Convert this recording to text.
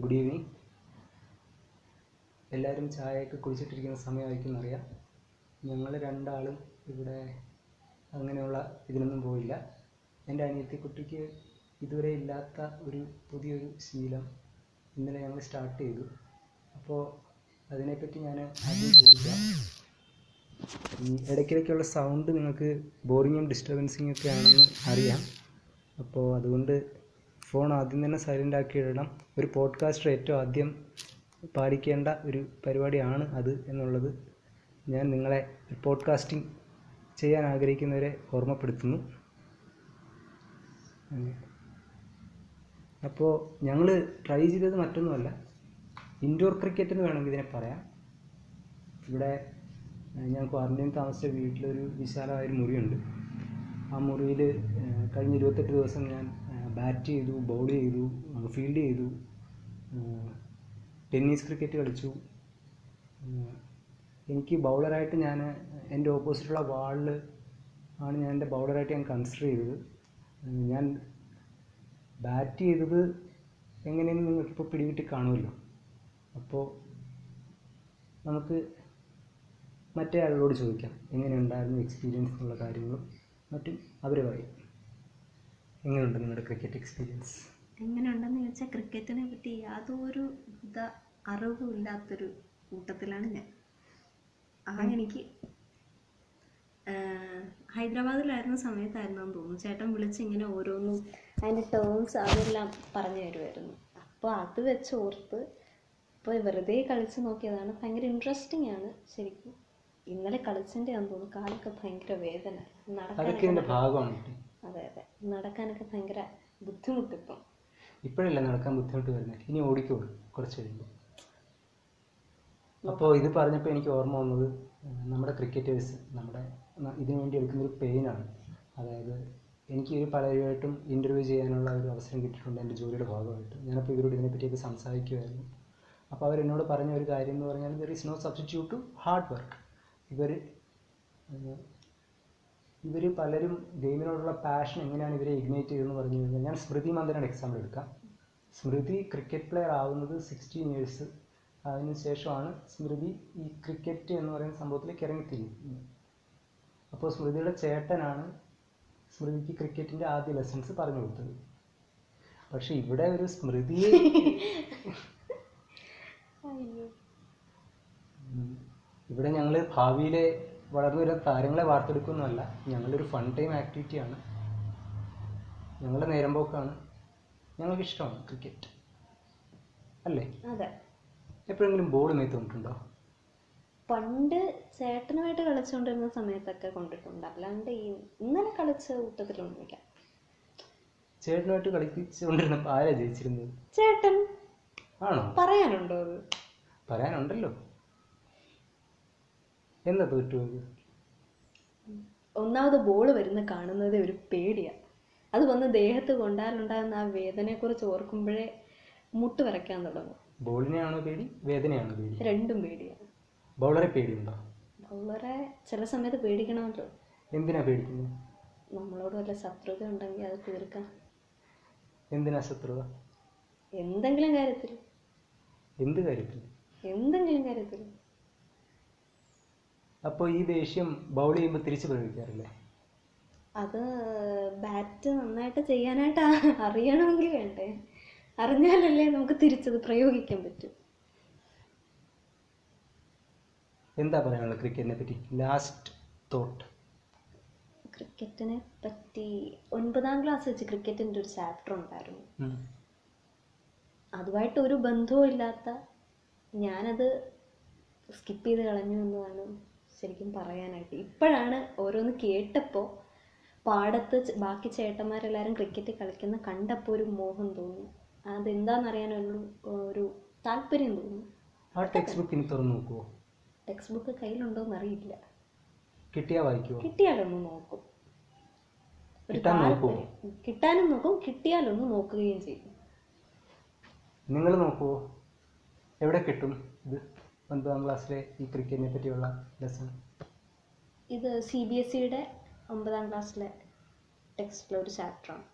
Good evening എല്ലാവരും ചായയൊക്കെ കുടിച്ചിട്ടിരിക്കുന്ന സമയമായിരിക്കും അറിയാം. ഞങ്ങൾ രണ്ടാളും ഇവിടെ അങ്ങനെയുള്ള ഇതിനൊന്നും പോയില്ല. എന്റെ അനിയത്തി കുട്ടിക്ക് ഇതുവരെ ഇല്ലാത്ത ഒരു പുതിയൊരു ശീലം ഇന്നലെ ഞങ്ങൾ സ്റ്റാർട്ട് ചെയ്തു. അപ്പോൾ അതിനെപ്പറ്റി ഞാൻ ആദ്യം ചോദിക്കാം. ഈ ഇടയ്ക്കിടയ്ക്കുള്ള സൗണ്ട് നിങ്ങൾക്ക് ബോറിങ്ങും ഡിസ്റ്റർബൻസിങ്ങും ഒക്കെ ആണെന്ന് അറിയാം. അപ്പോൾ അതുകൊണ്ട് ഫോൺ ആദ്യം തന്നെ സൈലന്റ് ആക്കി ഇടണം. ഒരു പോഡ്കാസ്റ്റർ ഏറ്റവും ആദ്യം പാലിക്കേണ്ട ഒരു പരിപാടിയാണ് അത് എന്നുള്ളത് ഞാൻ നിങ്ങളെ പോഡ്കാസ്റ്റിംഗ് ചെയ്യാൻ ആഗ്രഹിക്കുന്നവരെ ഓർമ്മപ്പെടുത്തുന്നു. അപ്പോൾ ഞങ്ങൾ ട്രൈ ചെയ്തത് മറ്റൊന്നുമല്ല. ഇൻഡോർ ക്രിക്കറ്റ് എന്ന് വേണമെങ്കിൽ ഇതിനെ പറയാം. ഇവിടെ ഞാൻ ക്വാറന്റൈൻ താമസിച്ച വീട്ടിലൊരു വിശാലമായൊരു മുറിയുണ്ട്. ആ മുറിയിൽ കഴിഞ്ഞ ഇരുപത്തെട്ട് ദിവസം ഞാൻ ബാറ്റ് ചെയ്തു ബൗൾ ചെയ്തു ഫീൽഡ് ചെയ്തു ടെന്നീസ് ക്രിക്കറ്റ് കളിച്ചു. എനിക്ക് ബൗളറായിട്ട് ഞാൻ എന്റെ ഓപ്പോസിറ്റുള്ള വാളിൽ ആണ് ഞാൻ എന്റെ ബൗളറായിട്ട് ഞാൻ കൺസിഡർ ചെയ്തത്. ഞാൻ ബാറ്റ് ചെയ്തത് എങ്ങനെയെന്ന് നിങ്ങൾക്കിപ്പോൾ പിടികിട്ടി കാണുമല്ലോ. അപ്പോൾ നമുക്ക് മറ്റേ ആളോട് ചോദിക്കാം എങ്ങനെയുണ്ടായിരുന്നു എക്സ്പീരിയൻസ് എന്നുള്ള കാര്യങ്ങളും മറ്റും അവർ പറയും എങ്ങനെയുണ്ട് നിങ്ങളുടെ ക്രിക്കറ്റ് എക്സ്പീരിയൻസ് എങ്ങനെയുണ്ടെന്ന് ചോദിച്ചാൽ ക്രിക്കറ്റിനെ പറ്റി യാതൊരു വിധ അറിവും ഇല്ലാത്തൊരു കൂട്ടത്തിലാണ് ഞാൻ. ആ എനിക്ക് ഹൈദരാബാദിലായിരുന്ന സമയത്തായിരുന്നു എന്ന് തോന്നുന്നു. ചേട്ടൻ വിളിച്ച് ഇങ്ങനെ ഓരോന്നും അതിന്റെ ടേംസ് അതെല്ലാം പറഞ്ഞു തരുമായിരുന്നു അപ്പോൾ അത് വെച്ച് ഓർത്ത് ഇപ്പോൾ വെറുതെ കളിച്ച് നോക്കിയതാണ്. ഭയങ്കര ഇൻട്രസ്റ്റിംഗ് ആണ് ശരിക്കും. ഇന്നലെ കളിച്ചതിന്റെ ആണെന്ന് തോന്നുന്നു. കാലൊക്കെ ഭയങ്കര വേദന. അതൊക്കെ അതെ അതെ. നടക്കാനൊക്കെ ഭയങ്കര ബുദ്ധിമുട്ടിപ്പം. ഇപ്പോഴല്ല നടക്കാൻ ബുദ്ധിമുട്ട് വരുന്നത്? ഇനി ഓടിക്കോളൂ കുറച്ച് കഴിയുമ്പോൾ അപ്പോൾ ഇത് പറഞ്ഞപ്പോൾ എനിക്ക് ഓർമ്മ വന്നത് നമ്മുടെ ക്രിക്കറ്റേഴ്സ് നമ്മുടെ ഇതിനു വേണ്ടി എടുക്കുന്നൊരു പെയിനാണ്. അതായത് എനിക്ക് ഒരു പലരുമായിട്ടും ഇന്റർവ്യൂ ചെയ്യാനുള്ള ഒരു അവസരം കിട്ടിയിട്ടുണ്ട് എന്റെ ജോലിയുടെ ഭാഗമായിട്ട്. ഞാനപ്പോൾ ഇവരോട് ഇതിനെപ്പറ്റിയൊക്കെ സംസാരിക്കുമായിരുന്നു അപ്പോൾ അവരെന്നോട് പറഞ്ഞ ഒരു കാര്യം എന്ന് പറഞ്ഞാൽ there is no substitute to hard work ഇവർ ഇവർ പലരും ഗെയിമിനോടുള്ള പാഷൻ എങ്ങനെയാണ് ഇവരെ ഇഗ്നേറ്റ് ചെയ്തതെന്ന് പറഞ്ഞു കഴിഞ്ഞാൽ ഞാൻ സ്മൃതി മന്ദനയുടെ എക്സാമ്പിൾ എടുക്കാം. സ്മൃതി ക്രിക്കറ്റ് പ്ലെയർ ആവുന്നത് സിക്സ്റ്റീൻ ഇയേഴ്സ് അതിന് ശേഷമാണ് സ്മൃതി ഈ ക്രിക്കറ്റ് എന്ന് പറയുന്ന സംഭവത്തിലേക്ക് ഇറങ്ങിത്തിരിക്കുന്നത് അപ്പോൾ സ്മൃതിയുടെ ചേട്ടനാണ് സ്മൃതിക്ക് ക്രിക്കറ്റിന്റെ ആദ്യ ലെസൺസ് പറഞ്ഞു കൊടുത്തത്. പക്ഷെ ഇവിടെ ഒരു സ്മൃതി. ഇവിടെ ഞങ്ങൾ ഭാവിയിലെ വളർന്നു വരുന്ന താരങ്ങളെ വാർത്തെടുക്കുന്നതല്ല. ഞങ്ങളുടെ ഒരു ഫൺ ടൈം ആക്ടിവിറ്റിയാണ് ഞങ്ങളുടെ നേരം പോക്കാണ്. ഞങ്ങൾക്ക് ഇഷ്ടമാണ് ക്രിക്കറ്റ് അല്ലേ? എപ്പോഴെങ്കിലും ബോൾ മേത്ത് കൊണ്ടിട്ടുണ്ടോ പണ്ട് ചേട്ടനുമായിട്ട് കളിച്ചുകൊണ്ടിരുന്ന സമയത്തൊക്കെ കൊണ്ടിട്ടുണ്ട്. അല്ലാണ്ട് ഈ ഇന്നലെ കളിച്ച കൂട്ടത്തിലൊന്നുമില്ല. ചേട്ടനുമായിട്ട് കളിച്ചുകൊണ്ടിരുന്നപ്പോൾ ആരാ ജയിച്ചിരുന്നത്? ചേട്ടൻ. ആണോ? പറയാനുണ്ടോ അത്? പറയാനുണ്ടല്ലോ. എന്താ തോറ്റുപോയത് ഒന്നാമത് ബോൾ വരുന്ന കാണുന്നത് ഒരു പേടിയാണ് അത് വന്ന് ദേഹത്ത് കൊണ്ടാലുണ്ടാകുന്ന ആ വേദനയെക്കുറിച്ച് ഓർക്കുമ്പോഴേ മുട്ട് വരയ്ക്കാൻ തുടങ്ങും. ബോളിനെയാണോ പേടി? വേദനയാണോ പേടി? രണ്ടും പേടിയാണ് ബൗളറെ പേടിയുണ്ടോ? ബൗളറെ ചില സമയത്ത് പേടിക്കണമല്ലോ. എന്തിനാ പേടിക്കുന്നത്? നമ്മളോട് വല്ല ശത്രുത ഉണ്ടെങ്കിൽ അത് തീർക്കാം. എന്തിനാ ശത്രുത? എന്തെങ്കിലും കാര്യത്തിൽ. എന്ത് കാര്യത്തിൽ? എന്തെങ്കിലും കാര്യത്തിൽ. അപ്പോൾ ഈ ദേഷ്യം ബൗൾ ചെയ്യുമ്പോൾ തിരിച്ചു പ്രയോഗിക്കാറില്ലേ? അത് ബാറ്റ് നന്നായിട്ട് ചെയ്യാനായിട്ട് അറിയണമെങ്കിൽ വേണ്ടേ. അറിഞ്ഞാലല്ലേ നമുക്ക് തിരിച്ചത് പ്രയോഗിക്കാൻ പറ്റൂ. എന്താ പറയാനുള്ളത് ക്രിക്കറ്റിനെ പറ്റി ലാസ്റ്റ് തോട്ട് ക്രിക്കറ്റിനെ പറ്റി ഒൻപതാം ക്ലാസ് വെച്ച് ക്രിക്കറ്റിന്റെ ഒരു ചാപ്റ്റർ ഉണ്ടായിരുന്നു. അതുമായിട്ട് ഒരു ബന്ധവും ഇല്ലാത്ത ഞാനത് സ്കിപ്പ് ചെയ്ത് കളഞ്ഞു എന്നതാണ് ശരിക്കും പറയാനായിട്ട്. ഇപ്പോഴാണ് ഓരോന്ന് കേട്ടപ്പോൾ പാടത്ത് ബാക്കി ചേട്ടന്മാരെല്ലാവരും ക്രിക്കറ്റ് കളിക്കുന്ന കണ്ടപ്പോൾ ഒരു മോഹം തോന്നി. അതെന്താണെന്നറിയാനുള്ള ഒരു താല്പര്യം തോന്നി. ആ ടെക്സ്റ്റ് ബുക്ക് ഇനി തുറന്നു നോക്കുമോ ടെക്സ്റ്റ് ബുക്ക് കയ്യിലുണ്ടോ എന്നറിയില്ല കിട്ടിയാ വായിക്കുമോ കിട്ടിയാലൊന്ന് നോക്കും. ഒരു താല്പര്യം. കിട്ടാനും നോക്കും കിട്ടിയാലൊന്ന് നോക്കുകയും ചെയ്യും. നിങ്ങൾ നോക്കുമോ എവിടെ കിട്ടും ഇത്? ഒൻപതാം ക്ലാസ്സിലെ ഈ ക്രിക്കറ്റിനെ പറ്റിയുള്ള ലെസൺ ഇത് സി ബി എസ് സിയുടെ ഒമ്പതാം ക്ലാസ്സിലെ ടെക്സ്റ്റിലെ ഒരു ചാപ്റ്ററാണ്